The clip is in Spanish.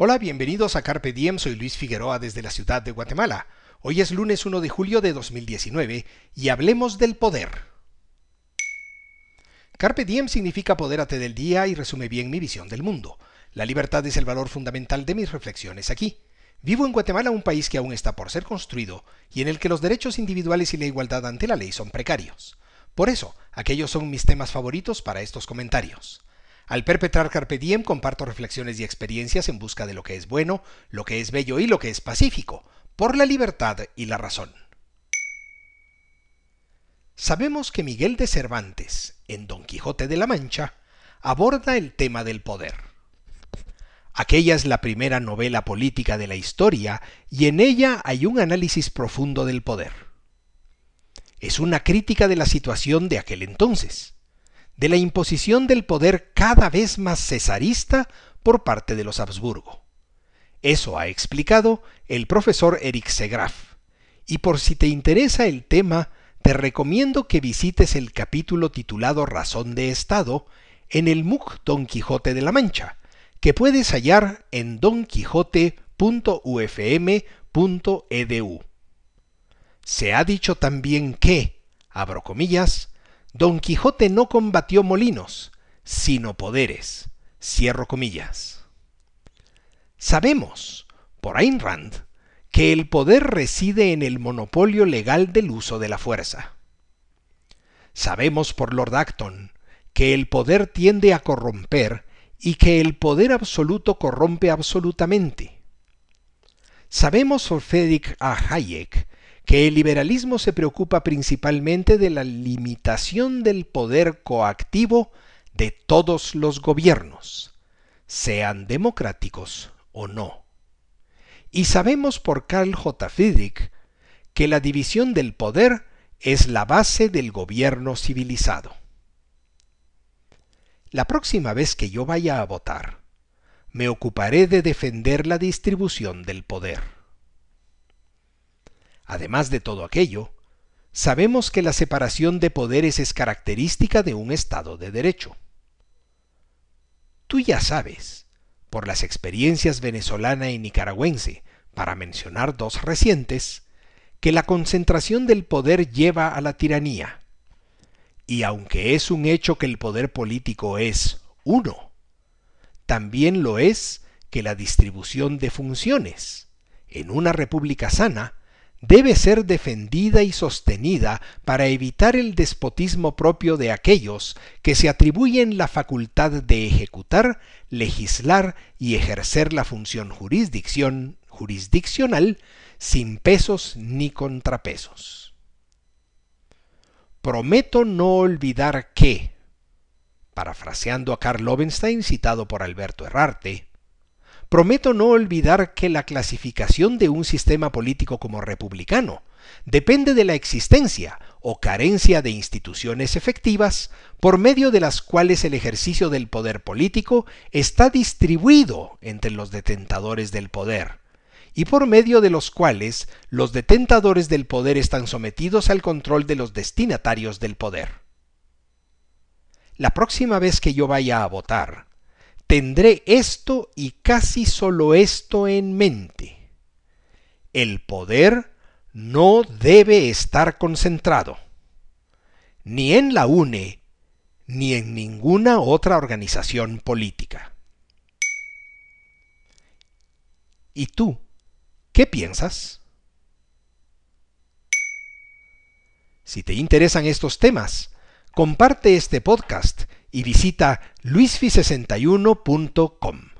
Hola, bienvenidos a Carpe Diem, soy Luis Figueroa desde la ciudad de Guatemala. Hoy es lunes 1 de julio de 2019 y hablemos del poder. Carpe Diem significa podérate del día y resume bien mi visión del mundo. La libertad es el valor fundamental de mis reflexiones aquí. Vivo en Guatemala, un país que aún está por ser construido y en el que los derechos individuales y la igualdad ante la ley son precarios. Por eso, aquellos son mis temas favoritos para estos comentarios. Al perpetrar Carpe Diem comparto reflexiones y experiencias en busca de lo que es bueno, lo que es bello y lo que es pacífico, por la libertad y la razón. Sabemos que Miguel de Cervantes, en Don Quijote de la Mancha, aborda el tema del poder. Aquella es la primera novela política de la historia y en ella hay un análisis profundo del poder. Es una crítica de la situación de aquel entonces de la imposición del poder cada vez más cesarista por parte de los Habsburgo. Eso ha explicado el profesor Eric Segraf. Y por si te interesa el tema, te recomiendo que visites el capítulo titulado Razón de Estado en el MOOC Don Quijote de la Mancha, que puedes hallar en donquijote.ufm.edu. Se ha dicho también que, abro comillas, Don Quijote no combatió molinos, sino poderes. Cierro comillas. Sabemos, por Ayn Rand, que el poder reside en el monopolio legal del uso de la fuerza. Sabemos por Lord Acton que el poder tiende a corromper y que el poder absoluto corrompe absolutamente. Sabemos por Friedrich A. Hayek que el liberalismo se preocupa principalmente de la limitación del poder coactivo de todos los gobiernos, sean democráticos o no. Y sabemos por Carl J. Friedrich que la división del poder es la base del gobierno civilizado. La próxima vez que yo vaya a votar, me ocuparé de defender la distribución del poder. Además de todo aquello, sabemos que la separación de poderes es característica de un Estado de Derecho. Tú ya sabes, por las experiencias venezolana y nicaragüense, para mencionar dos recientes, que la concentración del poder lleva a la tiranía. Y aunque es un hecho que el poder político es uno, también lo es que la distribución de funciones, en una república sana, debe ser defendida y sostenida para evitar el despotismo propio de aquellos que se atribuyen la facultad de ejecutar, legislar y ejercer la función jurisdicción, jurisdiccional sin pesos ni contrapesos. Prometo no olvidar que, parafraseando a Karl Lobenstein citado por Alberto Herrarte, prometo no olvidar que la clasificación de un sistema político como republicano depende de la existencia o carencia de instituciones efectivas por medio de las cuales el ejercicio del poder político está distribuido entre los detentadores del poder, y por medio de los cuales los detentadores del poder están sometidos al control de los destinatarios del poder. La próxima vez que yo vaya a votar, tendré esto y casi solo esto en mente. El poder no debe estar concentrado, ni en la UNE, ni en ninguna otra organización política. ¿Y tú? ¿Qué piensas? Si te interesan estos temas, comparte este podcast y visita luisfi61.com.